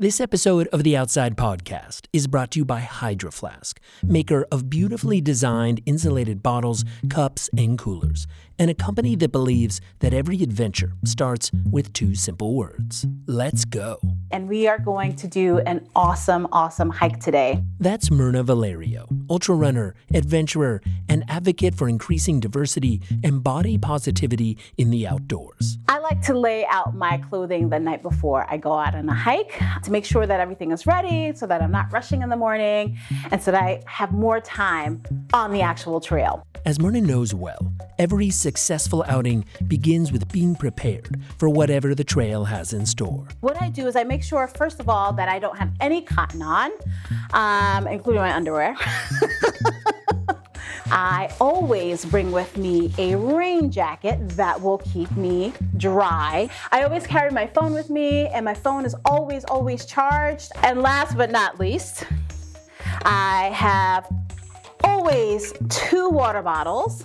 This episode of the Outside Podcast is brought to you by Hydro Flask, maker of beautifully designed insulated bottles, cups, and coolers, and a company that believes that every adventure starts with two simple words Let's go. And we are going to do an awesome, awesome hike today. That's Mirna Valerio, ultra runner, adventurer, and advocate for increasing diversity and body positivity in the outdoors. I like to lay out my clothing the night before I go out on a hike to make sure that everything is ready so that I'm not rushing in the morning and so that I have more time on the actual trail. As Mirna knows well, every successful outing begins with being prepared for whatever the trail has in store. What I do is I make sure, first of all, that I don't have any cotton on, um, including my underwear. I always bring with me a rain jacket that will keep me dry. I always carry my phone with me, and my phone is always, always charged. And last but not least, I have always two water bottles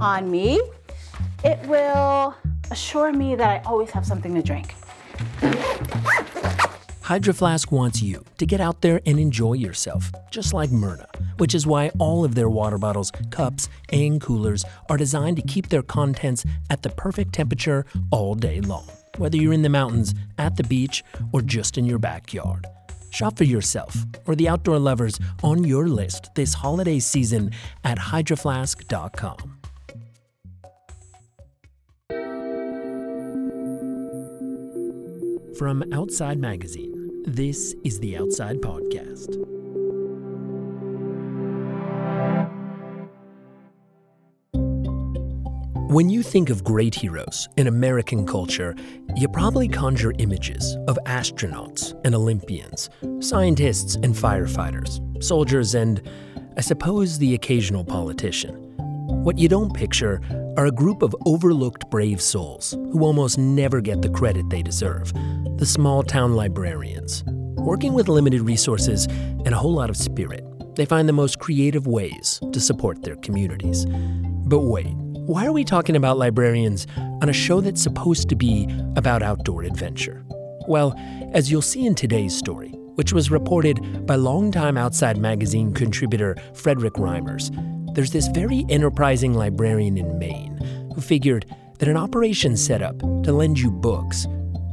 on me. It will assure me that I always have something to drink. Hydro Flask wants you to get out there and enjoy yourself, just like Mirna, which is why all of their water bottles, cups, and coolers are designed to keep their contents at the perfect temperature all day long, whether you're in the mountains, at the beach, or just in your backyard. Shop for yourself or the outdoor lovers on your list this holiday season at hydroflask.com. From Outside Magazine, this is the Outside Podcast. When you think of great heroes in American culture, you probably conjure images of astronauts and Olympians, scientists and firefighters, soldiers, and, I suppose, the occasional politician. What you don't picture are a group of overlooked brave souls who almost never get the credit they deserve the small town librarians. Working with limited resources and a whole lot of spirit, they find the most creative ways to support their communities. But wait, why are we talking about librarians on a show that's supposed to be about outdoor adventure? Well, as you'll see in today's story, which was reported by longtime Outside Magazine contributor Frederick Reimers, there's this very enterprising librarian in Maine who figured that an operation set up to lend you books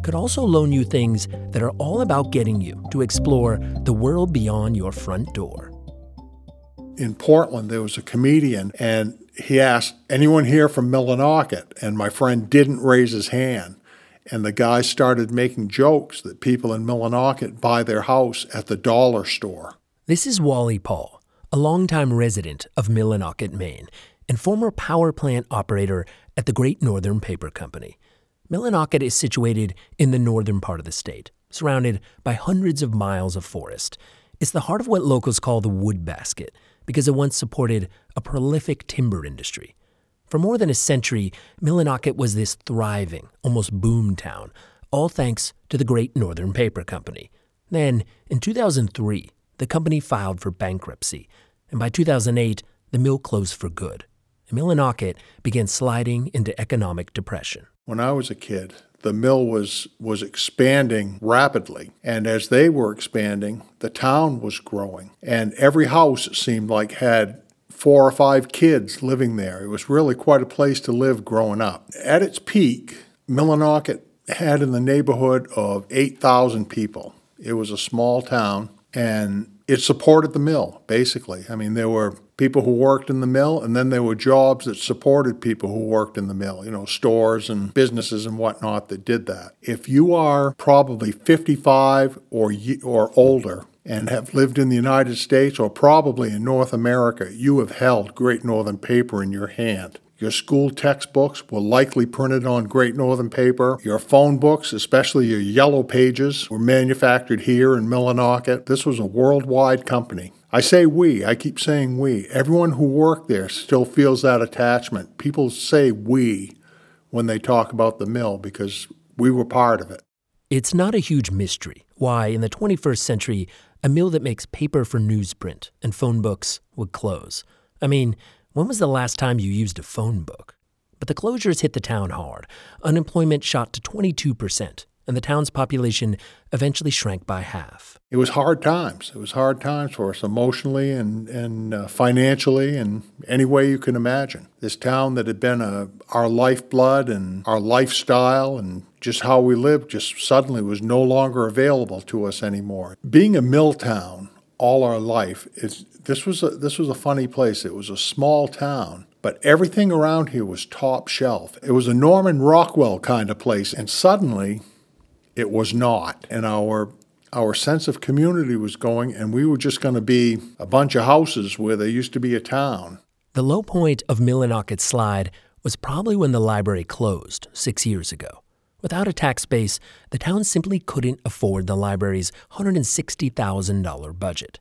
could also loan you things that are all about getting you to explore the world beyond your front door. In Portland, there was a comedian, and he asked, Anyone here from Millinocket? And my friend didn't raise his hand. And the guy started making jokes that people in Millinocket buy their house at the dollar store. This is Wally Paul, a longtime resident of Millinocket, Maine, and former power plant operator at the Great Northern Paper Company. Millinocket is situated in the northern part of the state, surrounded by hundreds of miles of forest. It's the heart of what locals call the wood basket because it once supported a prolific timber industry. For more than a century, Millinocket was this thriving, almost boom town, all thanks to the Great Northern Paper Company. Then, in 2003, the company filed for bankruptcy, and by 2008, the mill closed for good. Millinocket began sliding into economic depression. When I was a kid, the mill was was expanding rapidly. And as they were expanding the town was growing. And every house it seemed like had four or five kids living there. It was really quite a place to live growing up. At its peak millinocket had in the neighborhood of 8000 people. It was a small town and it supported the mill basically i mean there were people who worked in the mill, and then there were jobs that supported people who worked in the mill, you know, stores and businesses and whatnot that did that. If you are probably 55 or, or older, and have lived in the United States or probably in North America, you have held Great Northern paper in your hand. Your school textbooks were likely printed on Great Northern paper. Your phone books, especially your yellow pages, were manufactured here in Millinocket. This was a worldwide company. I say we, I keep saying we. Everyone who worked there still feels that attachment. People say we when they talk about the mill because we were part of it. It's not a huge mystery why, in the 21st century, a mill that makes paper for newsprint and phone books would close. I mean, when was the last time you used a phone book? But the closures hit the town hard. Unemployment shot to 22%, and the town's population eventually shrank by half. It was hard times. It was hard times for us emotionally and, and uh, financially and any way you can imagine. This town that had been a, our lifeblood and our lifestyle and just how we lived just suddenly was no longer available to us anymore. Being a mill town all our life, it's, this, was a, this was a funny place. It was a small town but everything around here was top shelf. It was a Norman Rockwell kind of place, and suddenly it was not. And our our sense of community was going, and we were just going to be a bunch of houses where there used to be a town. The low point of Millinocket's slide was probably when the library closed six years ago. Without a tax base, the town simply couldn't afford the library's $160,000 budget.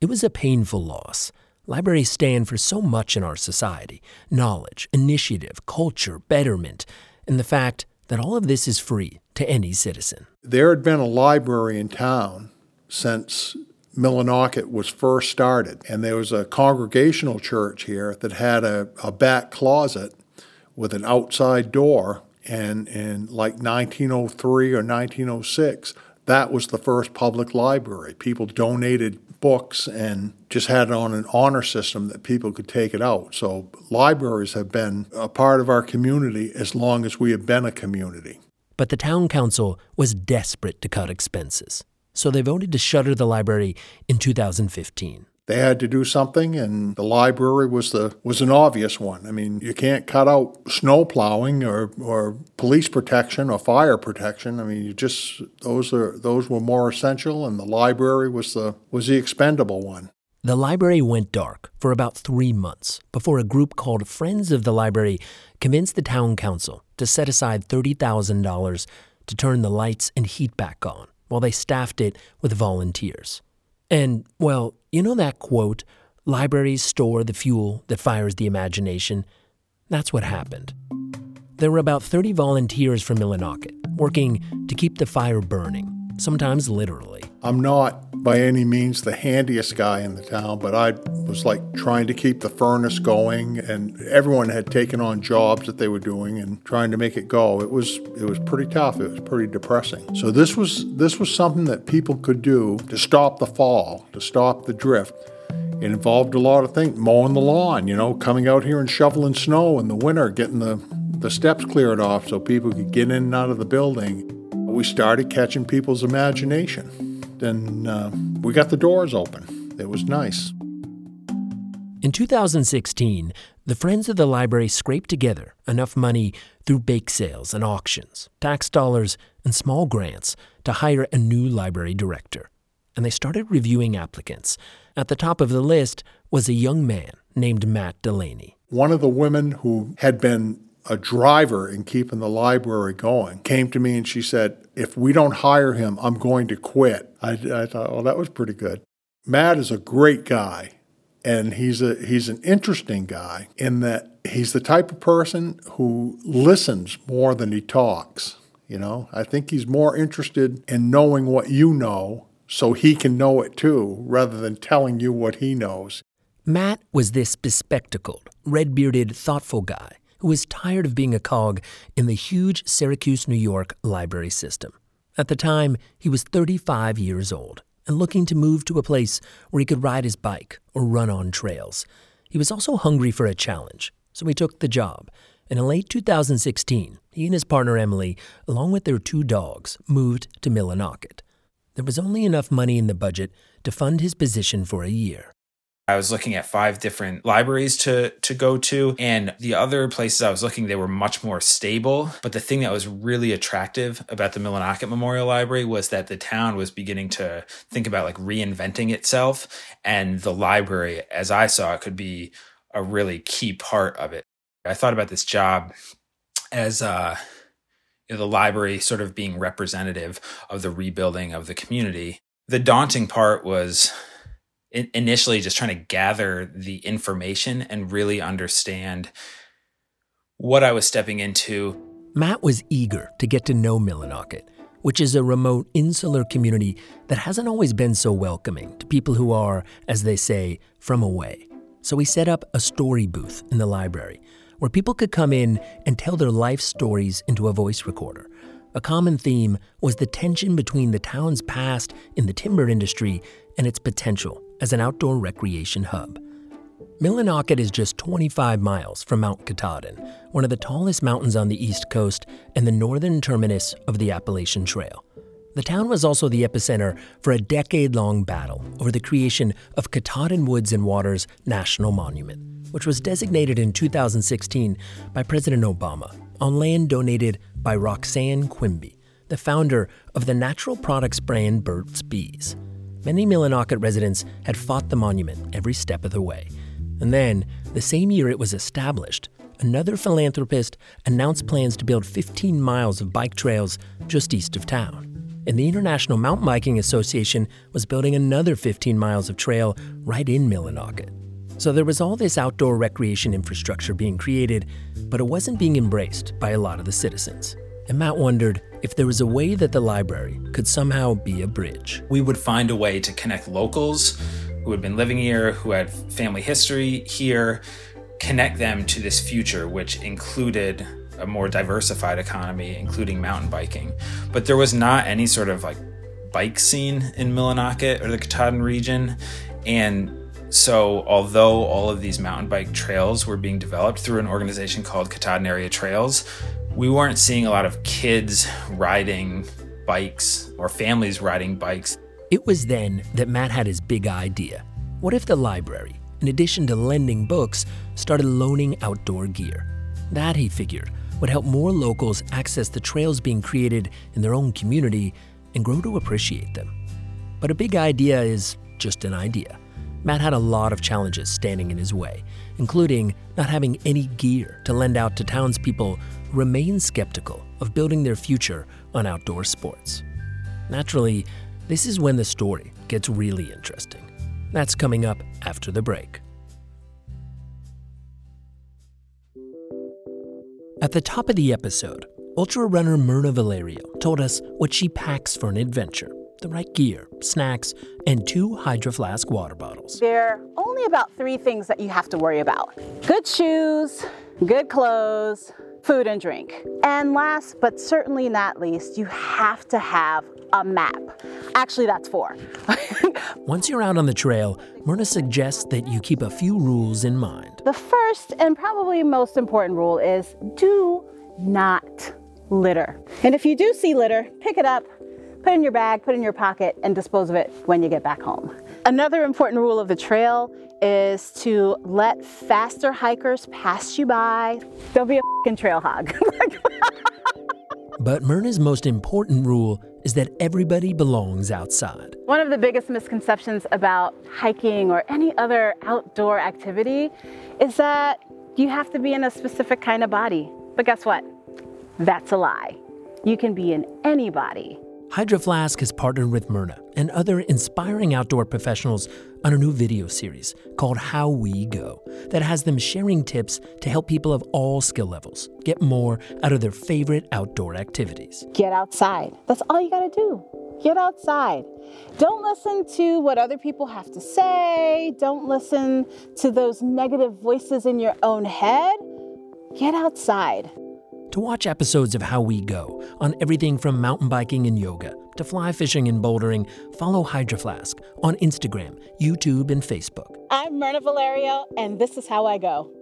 It was a painful loss. Libraries stand for so much in our society knowledge, initiative, culture, betterment, and the fact that all of this is free to any citizen. There had been a library in town since Millinocket was first started, and there was a congregational church here that had a, a back closet with an outside door. And in like 1903 or 1906, that was the first public library. People donated books and just had it on an honor system that people could take it out. So libraries have been a part of our community as long as we have been a community. But the town council was desperate to cut expenses. So they voted to shutter the library in 2015 they had to do something, and the library was the was an obvious one. I mean, you can't cut out snow plowing or, or police protection or fire protection. I mean, you just those are those were more essential, and the library was the was the expendable one. The library went dark for about three months before a group called Friends of the Library convinced the town council to set aside $30,000 to turn the lights and heat back on while they staffed it with volunteers. And, well, you know that quote, libraries store the fuel that fires the imagination? That's what happened. There were about 30 volunteers from Millinocket working to keep the fire burning, sometimes literally. I'm not by any means the handiest guy in the town, but I was like trying to keep the furnace going, and everyone had taken on jobs that they were doing and trying to make it go. It was it was pretty tough. It was pretty depressing. So this was this was something that people could do to stop the fall, to stop the drift. It involved a lot of things, mowing the lawn, you know, coming out here and shoveling snow in the winter, getting the the steps cleared off so people could get in and out of the building. We started catching people's imagination and uh, we got the doors open. It was nice. In 2016, the Friends of the Library scraped together enough money through bake sales and auctions, tax dollars, and small grants to hire a new library director. And they started reviewing applicants. At the top of the list was a young man named Matt Delaney. One of the women who had been a driver in keeping the library going, came to me and she said, If we don't hire him, I'm going to quit. I, I thought, well, that was pretty good. Matt is a great guy, and he's a he's an interesting guy in that he's the type of person who listens more than he talks. You know, I think he's more interested in knowing what you know so he can know it too, rather than telling you what he knows. Matt was this bespectacled, red bearded, thoughtful guy who was tired of being a cog in the huge Syracuse, New York library system. At the time, he was 35 years old and looking to move to a place where he could ride his bike or run on trails. He was also hungry for a challenge, so he took the job. And in late 2016, he and his partner Emily, along with their two dogs, moved to Millinocket. There was only enough money in the budget to fund his position for a year. I was looking at five different libraries to to go to and the other places I was looking they were much more stable but the thing that was really attractive about the Millinocket Memorial Library was that the town was beginning to think about like reinventing itself and the library as I saw it could be a really key part of it. I thought about this job as uh you know, the library sort of being representative of the rebuilding of the community. The daunting part was initially just trying to gather the information and really understand what I was stepping into. Matt was eager to get to know Millinocket, which is a remote, insular community that hasn't always been so welcoming to people who are, as they say, from away. So he set up a story booth in the library where people could come in and tell their life stories into a voice recorder. A common theme was the tension between the town's past in the timber industry and its potential as an outdoor recreation hub. Millinocket is just 25 miles from Mount Katahdin, one of the tallest mountains on the East Coast and the northern terminus of the Appalachian Trail. The town was also the epicenter for a decade long battle over the creation of Katahdin Woods and Waters National Monument, which was designated in 2016 by President Obama on land donated by Roxanne Quimby, the founder of the natural products brand Burt's Bees. Many Millinocket residents had fought the monument every step of the way and then, the same year it was established, another philanthropist announced plans to build 15 miles of bike trails just east of town. And the International Mountain Biking Association was building another 15 miles of trail right in Millinocket. So there was all this outdoor recreation infrastructure being created, but it wasn't being embraced by a lot of the citizens. And Matt wondered if there was a way that the library could somehow be a bridge. We would find a way to connect locals who had been living here, who had family history here, connect them to this future, which included a more diversified economy, including mountain biking. But there was not any sort of like bike scene in Millinocket or the Katahdin region. And so, although all of these mountain bike trails were being developed through an organization called Katahdin Area Trails, we weren't seeing a lot of kids riding bikes or families riding bikes. It was then that Matt had his big idea. What if the library, in addition to lending books, started loaning outdoor gear? That, he figured, would help more locals access the trails being created in their own community and grow to appreciate them. But a big idea is just an idea. Matt had a lot of challenges standing in his way, including not having any gear to lend out to townspeople remain skeptical of building their future on outdoor sports. Naturally, this is when the story gets really interesting. That's coming up after the break. At the top of the episode, ultra runner Mirna Valerio told us what she packs for an adventure the right gear, snacks, and two Hydro Flask water bottles. There are only about three things that you have to worry about good shoes, good clothes, food and drink. And last but certainly not least, you have to have a map. Actually, that's four. Once you're out on the trail, Mirna suggests that you keep a few rules in mind. The first and probably most important rule is do not litter. And if you do see litter, pick it up, put it in your bag, put it in your pocket, and dispose of it when you get back home. Another important rule of the trail is to let faster hikers pass you by. Don't be a f***ing trail hog. but Mirna's most important rule is that everybody belongs outside. One of the biggest misconceptions about hiking or any other outdoor activity is that you have to be in a specific kind of body. But guess what? That's a lie. You can be in any body. Hydro Flask has partnered with Mirna and other inspiring outdoor professionals on a new video series called How We Go that has them sharing tips to help people of all skill levels get more out of their favorite outdoor activities. Get outside. That's all you got to do. Get outside. Don't listen to what other people have to say. Don't listen to those negative voices in your own head. Get outside. To watch episodes of How We Go on everything from mountain biking and yoga to fly fishing and bouldering, follow Hydro Flask on Instagram, YouTube, and Facebook. I'm Mirna Valerio, and this is How I Go.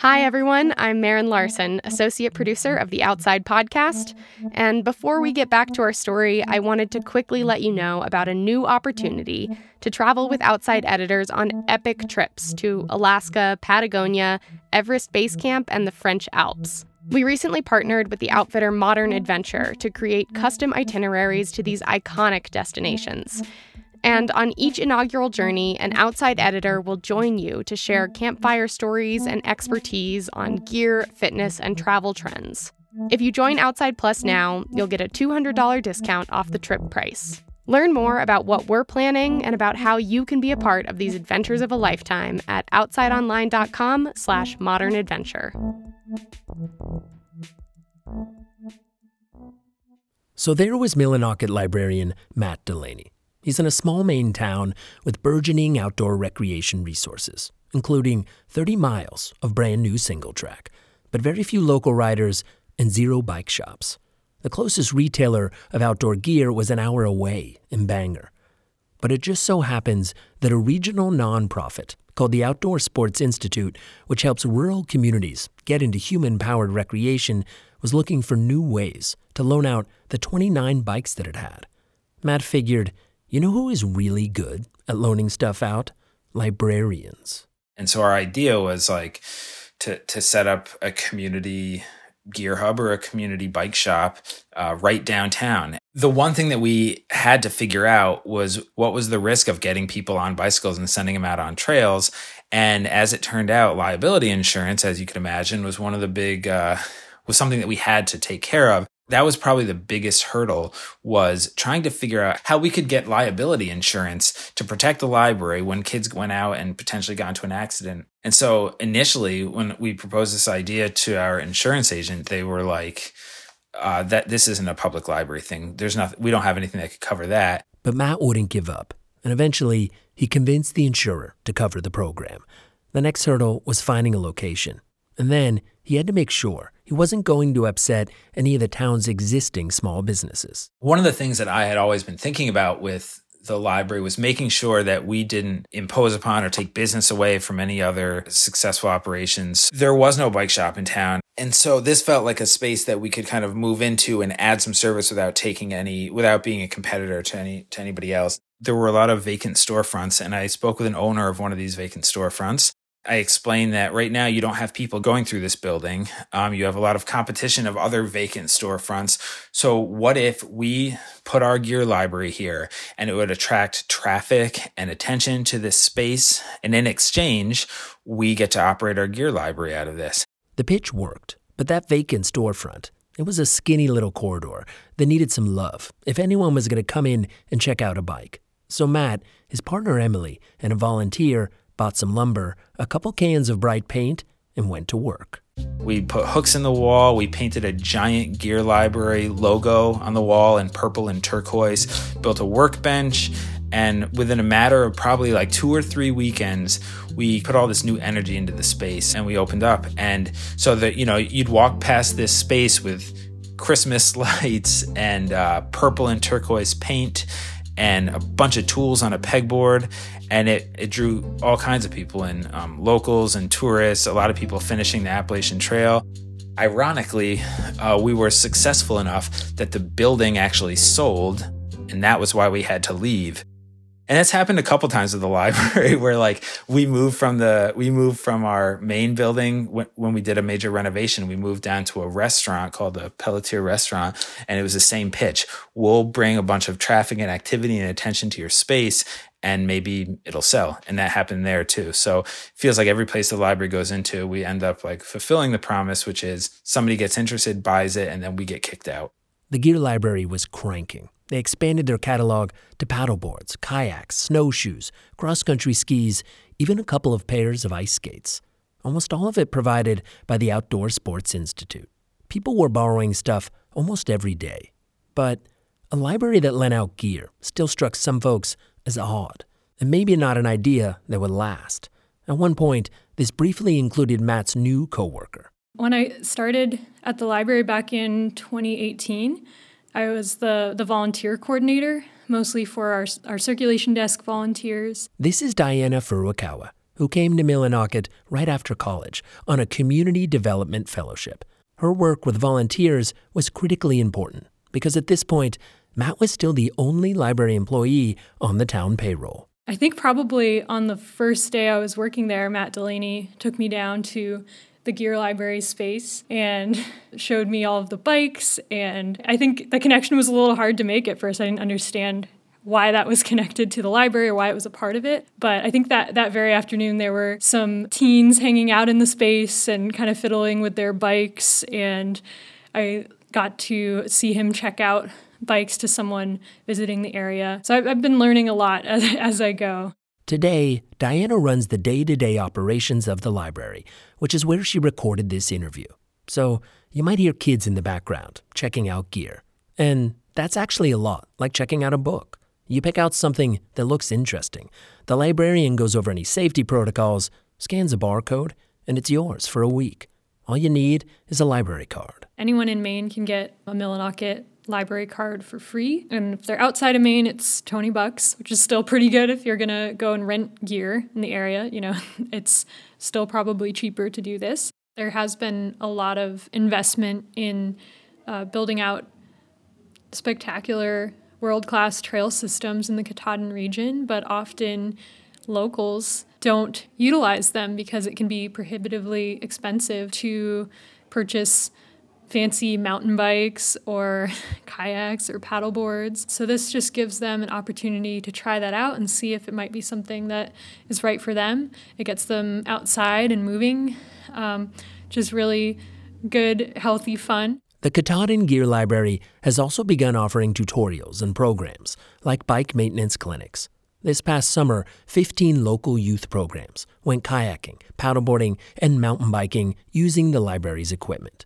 Hi, everyone. I'm Marin Larson, associate producer of the Outside Podcast. And before we get back to our story, I wanted to quickly let you know about a new opportunity to travel with outside editors on epic trips to Alaska, Patagonia, Everest Base Camp, and the French Alps. We recently partnered with the outfitter Modern Adventure to create custom itineraries to these iconic destinations. And on each inaugural journey, an outside editor will join you to share campfire stories and expertise on gear, fitness, and travel trends. If you join Outside Plus now, you'll get a $200 discount off the trip price. Learn more about what we're planning and about how you can be a part of these adventures of a lifetime at outsideonline.com slash modern adventure. So there was Millinocket librarian Matt Delaney. He's in a small Maine town with burgeoning outdoor recreation resources. including 30 miles of brand new single track, but very few local riders and zero bike shops. The closest retailer of outdoor gear was an hour away in Bangor. But it just so happens that a regional nonprofit called the Outdoor Sports Institute, which helps rural communities get into human powered recreation, was looking for new ways to loan out the 29 bikes that it had. Matt figured, you know who is really good at loaning stuff out? Librarians. And so our idea was like to to set up a community gear hub or a community bike shop uh, right downtown. The one thing that we had to figure out was what was the risk of getting people on bicycles and sending them out on trails. And as it turned out, liability insurance, as you can imagine, was one of the big uh, was something that we had to take care of that was probably the biggest hurdle was trying to figure out how we could get liability insurance to protect the library when kids went out and potentially got into an accident. And so initially when we proposed this idea to our insurance agent, they were like, uh, that this isn't a public library thing. There's nothing, we don't have anything that could cover that. But Matt wouldn't give up. And eventually he convinced the insurer to cover the program. The next hurdle was finding a location. And then he had to make sure he wasn't going to upset any of the town's existing small businesses. One of the things that I had always been thinking about with the library was making sure that we didn't impose upon or take business away from any other successful operations. There was no bike shop in town. And so this felt like a space that we could kind of move into and add some service without taking any without being a competitor to any to anybody else. There were a lot of vacant storefronts and I spoke with an owner of one of these vacant storefronts I explained that right now you don't have people going through this building. Um, you have a lot of competition of other vacant storefronts. So, what if we put our gear library here and it would attract traffic and attention to this space? And in exchange, we get to operate our gear library out of this. The pitch worked, but that vacant storefront, it was a skinny little corridor that needed some love if anyone was going to come in and check out a bike. So, Matt, his partner Emily, and a volunteer bought some lumber, a couple cans of bright paint, and went to work. We put hooks in the wall. We painted a giant gear library logo on the wall in purple and turquoise, built a workbench, and within a matter of probably like two or three weekends, we put all this new energy into the space and we opened up. And so that, you know, you'd walk past this space with Christmas lights and uh, purple and turquoise paint and a bunch of tools on a pegboard and it, it drew all kinds of people in um, locals and tourists a lot of people finishing the appalachian trail. Ironically uh, we were successful enough that the building actually sold and that was why we had to leave and it's happened a couple times with the library where like we moved from the we moved from our main building when, when we did a major renovation we moved down to a restaurant called the pelletier restaurant and it was the same pitch. We'll bring a bunch of traffic and activity and attention to your space and maybe it'll sell. And that happened there too. So it feels like every place the library goes into we end up like fulfilling the promise which is somebody gets interested buys it and then we get kicked out. The gear library was cranking they expanded their catalog to paddleboards, kayaks, snowshoes, cross country skis, even a couple of pairs of ice skates. Almost all of it provided by the Outdoor Sports Institute. People were borrowing stuff almost every day. But a library that lent out gear still struck some folks as odd, and maybe not an idea that would last. At one point, this briefly included Matt's new coworker. When I started at the library back in 2018, I was the, the volunteer coordinator, mostly for our, our circulation desk volunteers. This is Diana Furukawa, who came to Millinocket right after college on a community development fellowship. Her work with volunteers was critically important because at this point, Matt was still the only library employee on the town payroll. I think probably on the first day I was working there, Matt Delaney took me down to the Gear Library space and showed me all of the bikes. And I think the connection was a little hard to make at first. I didn't understand why that was connected to the library or why it was a part of it. But I think that that very afternoon there were some teens hanging out in the space and kind of fiddling with their bikes. And I got to see him check out bikes to someone visiting the area. So I've, I've been learning a lot as, as I go. Today, Diana runs the day to day operations of the library, which is where she recorded this interview. So you might hear kids in the background checking out gear. And that's actually a lot, like checking out a book. You pick out something that looks interesting. The librarian goes over any safety protocols, scans a barcode, and it's yours for a week. All you need is a library card. Anyone in Maine can get a Millinocket library card for free. And if they're outside of Maine, it's 20 bucks, which is still pretty good if you're going to go and rent gear in the area. You know, it's still probably cheaper to do this. There has been a lot of investment in uh, building out spectacular world class trail systems in the Katahdin region, but often locals don't utilize them because it can be prohibitively expensive to purchase fancy mountain bikes or kayaks or paddle boards. So this just gives them an opportunity to try that out and see if it might be something that is right for them. It gets them outside and moving, um, just really good, healthy fun. The Katahdin Gear Library has also begun offering tutorials and programs like bike maintenance clinics. This past summer, 15 local youth programs went kayaking, paddleboarding, and mountain biking using the library's equipment.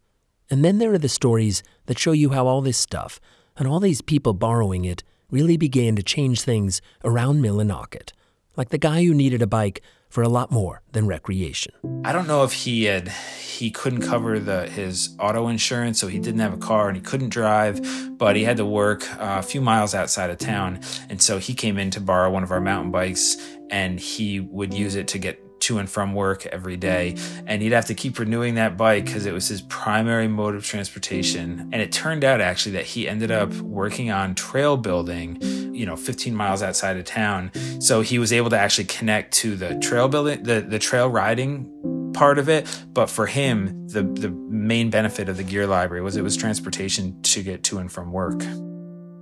And then there are the stories that show you how all this stuff and all these people borrowing it really began to change things around Millinocket, like the guy who needed a bike for a lot more than recreation. I don't know if he had he couldn't cover the his auto insurance, so he didn't have a car and he couldn't drive, but he had to work uh, a few miles outside of town, and so he came in to borrow one of our mountain bikes, and he would use it to get to and from work every day. And he'd have to keep renewing that bike because it was his primary mode of transportation. And it turned out actually that he ended up working on trail building, you know, 15 miles outside of town. So he was able to actually connect to the trail building, the, the trail riding part of it but for him the the main benefit of the gear library was it was transportation to get to and from work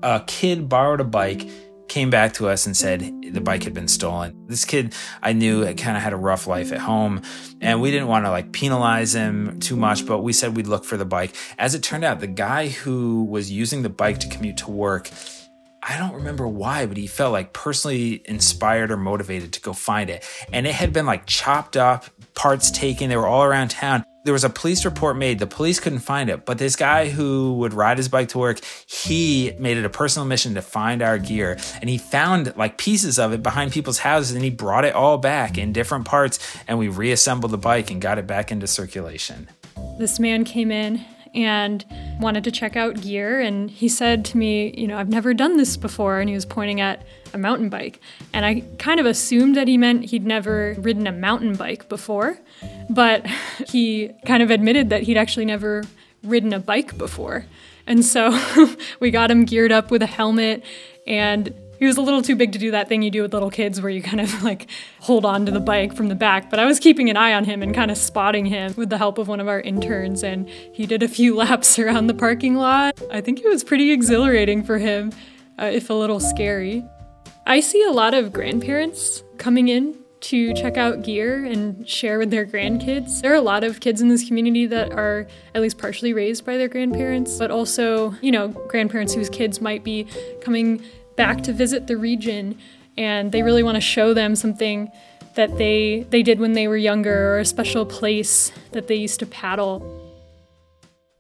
a kid borrowed a bike came back to us and said the bike had been stolen. This kid I knew kind of had a rough life at home and we didn't want to like penalize him too much, but we said we'd look for the bike. As it turned out, the guy who was using the bike to commute to work I don't remember why, but he felt like personally inspired or motivated to go find it. And it had been like chopped up, parts taken, they were all around town there was a police report made. The police couldn't find it, but this guy who would ride his bike to work, he made it a personal mission to find our gear. And he found like pieces of it behind people's houses and he brought it all back in different parts. And we reassembled the bike and got it back into circulation. This man came in and wanted to check out gear. And he said to me, You know, I've never done this before. And he was pointing at a mountain bike. And I kind of assumed that he meant he'd never ridden a mountain bike before. But he kind of admitted that he'd actually never ridden a bike before. And so we got him geared up with a helmet and he was a little too big to do that thing you do with little kids where you kind of like hold on to the bike from the back. But I was keeping an eye on him and kind of spotting him with the help of one of our interns. And he did a few laps around the parking lot. I think it was pretty exhilarating for him, uh, if a little scary. I see a lot of grandparents coming in to check out gear and share with their grandkids. There are a lot of kids in this community that are at least partially raised by their grandparents, but also, you know, grandparents whose kids might be coming back to visit the region and they really want to show them something that they they did when they were younger or a special place that they used to paddle.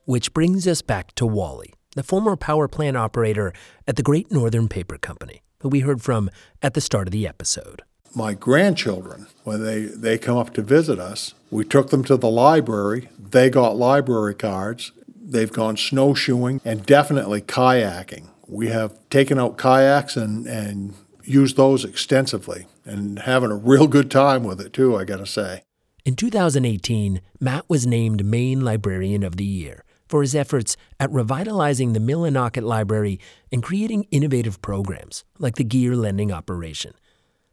Which brings us back to Wally, the former power plant operator at the Great Northern Paper Company, who we heard from at the start of the episode. My grandchildren, when they, they come up to visit us, we took them to the library. They got library cards. They've gone snowshoeing and definitely kayaking. We have taken out kayaks and, and used those extensively and having a real good time with it, too, I gotta say. In 2018, Matt was named Maine Librarian of the Year for his efforts at revitalizing the Millinocket Library and creating innovative programs like the gear lending operation.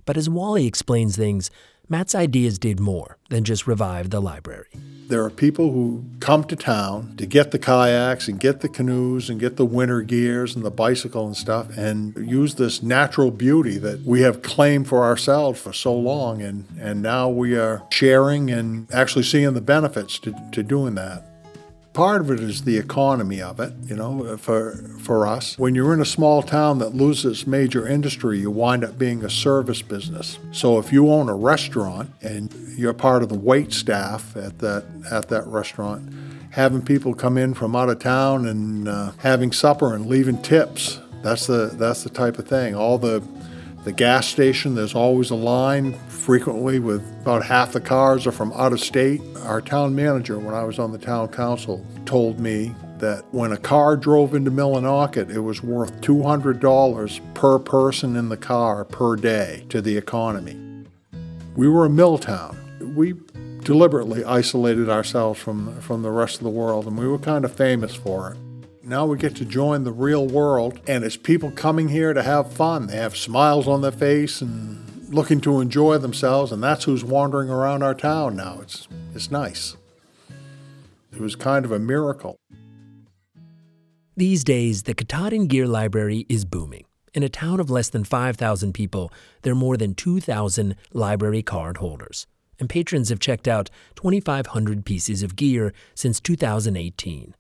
But as Wally explains things, Matt's ideas did more than just revive the library. There are people who come to town to get the kayaks and get the canoes and get the winter gears and the bicycle and stuff and use this natural beauty that we have claimed for ourselves for so long. And, and now we are sharing and actually seeing the benefits to, to doing that. Part of it is the economy of it, you know, for, for us. When you're in a small town that loses major industry, you wind up being a service business. So if you own a restaurant and you're part of the wait staff at that, at that restaurant, having people come in from out of town and uh, having supper and leaving tips, that's the, that's the type of thing. All the The gas station, there's always a line, frequently with about half the cars are from out of state. Our town manager, when I was on the town council, told me that when a car drove into Millinocket, it was worth $200 per person in the car per day to the economy. We were a mill town. We deliberately isolated ourselves from, from the rest of the world, and we were kind of famous for it. Now we get to join the real world, and it's people coming here to have fun. They have smiles on their face and looking to enjoy themselves, and that's who's wandering around our town now. It's, it's nice. It was kind of a miracle. These days, the Katahdin Gear Library is booming. In a town of less than 5,000 people, there are more than 2,000 library card holders, and patrons have checked out 2,500 pieces of gear since 2018.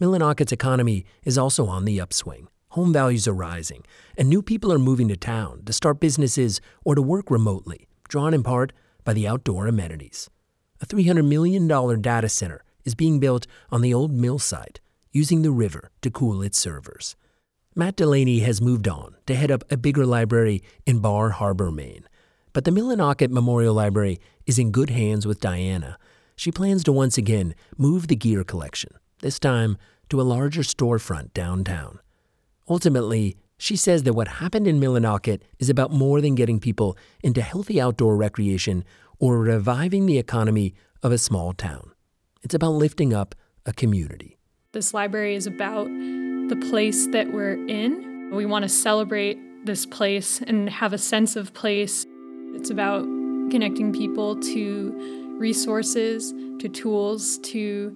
Millinocket's economy is also on the upswing. Home values are rising, and new people are moving to town to start businesses or to work remotely, drawn in part by the outdoor amenities. A $300 million data center is being built on the old mill site, using the river to cool its servers. Matt Delaney has moved on to head up a bigger library in Bar Harbor, Maine. But the Millinocket Memorial Library is in good hands with Diana. She plans to once again move the gear collection this time to a larger storefront downtown. Ultimately, she says that what happened in Millinocket is about more than getting people into healthy outdoor recreation or reviving the economy of a small town. It's about lifting up a community. This library is about the place that we're in. We want to celebrate this place and have a sense of place. It's about connecting people to resources, to tools, to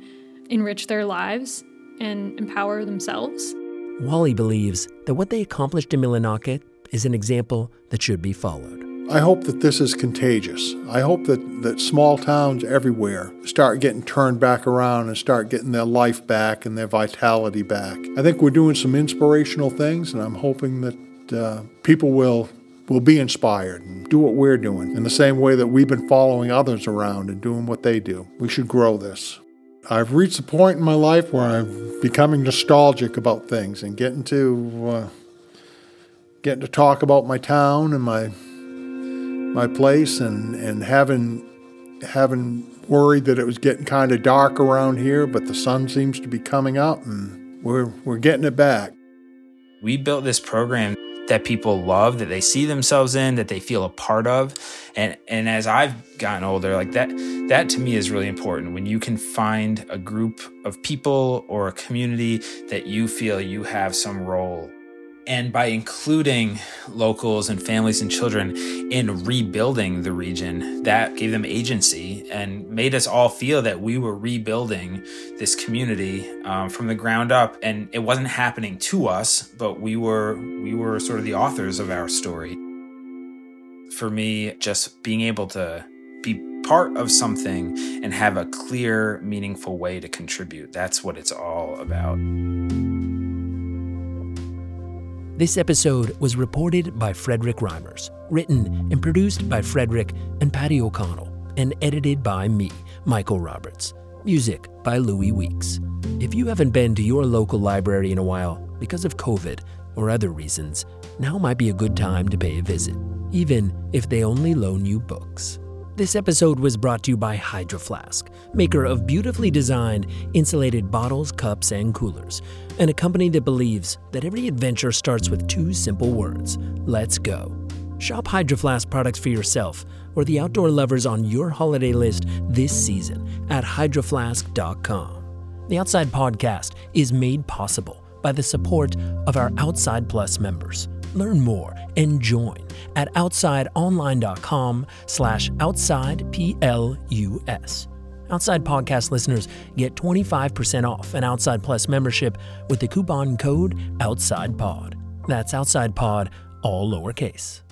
enrich their lives and empower themselves. Wally believes that what they accomplished in Millinocket is an example that should be followed. I hope that this is contagious. I hope that, that small towns everywhere start getting turned back around and start getting their life back and their vitality back. I think we're doing some inspirational things, and I'm hoping that uh, people will will be inspired and do what we're doing in the same way that we've been following others around and doing what they do. We should grow this. I've reached a point in my life where I'm becoming nostalgic about things and getting to uh, getting to talk about my town and my my place and and having having worried that it was getting kind of dark around here, but the sun seems to be coming up and we're we're getting it back. We built this program that people love, that they see themselves in, that they feel a part of. And and as I've gotten older, like that that to me is really important. When you can find a group of people or a community that you feel you have some role and by including locals and families and children in rebuilding the region, that gave them agency and made us all feel that we were rebuilding this community um, from the ground up. And it wasn't happening to us, but we were we were sort of the authors of our story. For me, just being able to be part of something and have a clear, meaningful way to contribute. That's what it's all about. This episode was reported by Frederick Reimers, written and produced by Frederick and Patty O'Connell, and edited by me, Michael Roberts. Music by Louis Weeks. If you haven't been to your local library in a while because of COVID or other reasons, now might be a good time to pay a visit, even if they only loan you books. This episode was brought to you by Hydro Flask, maker of beautifully designed insulated bottles, cups, and coolers, and a company that believes that every adventure starts with two simple words let's go. Shop Hydro Flask products for yourself or the outdoor lovers on your holiday list this season at hydroflask.com. The Outside Podcast is made possible by the support of our Outside Plus members. Learn more and join at outsideonline.com slash outsideplus. Outside Podcast listeners get 25% off an Outside Plus membership with the coupon code OUTSIDEPOD. That's OUTSIDEPOD, all lowercase.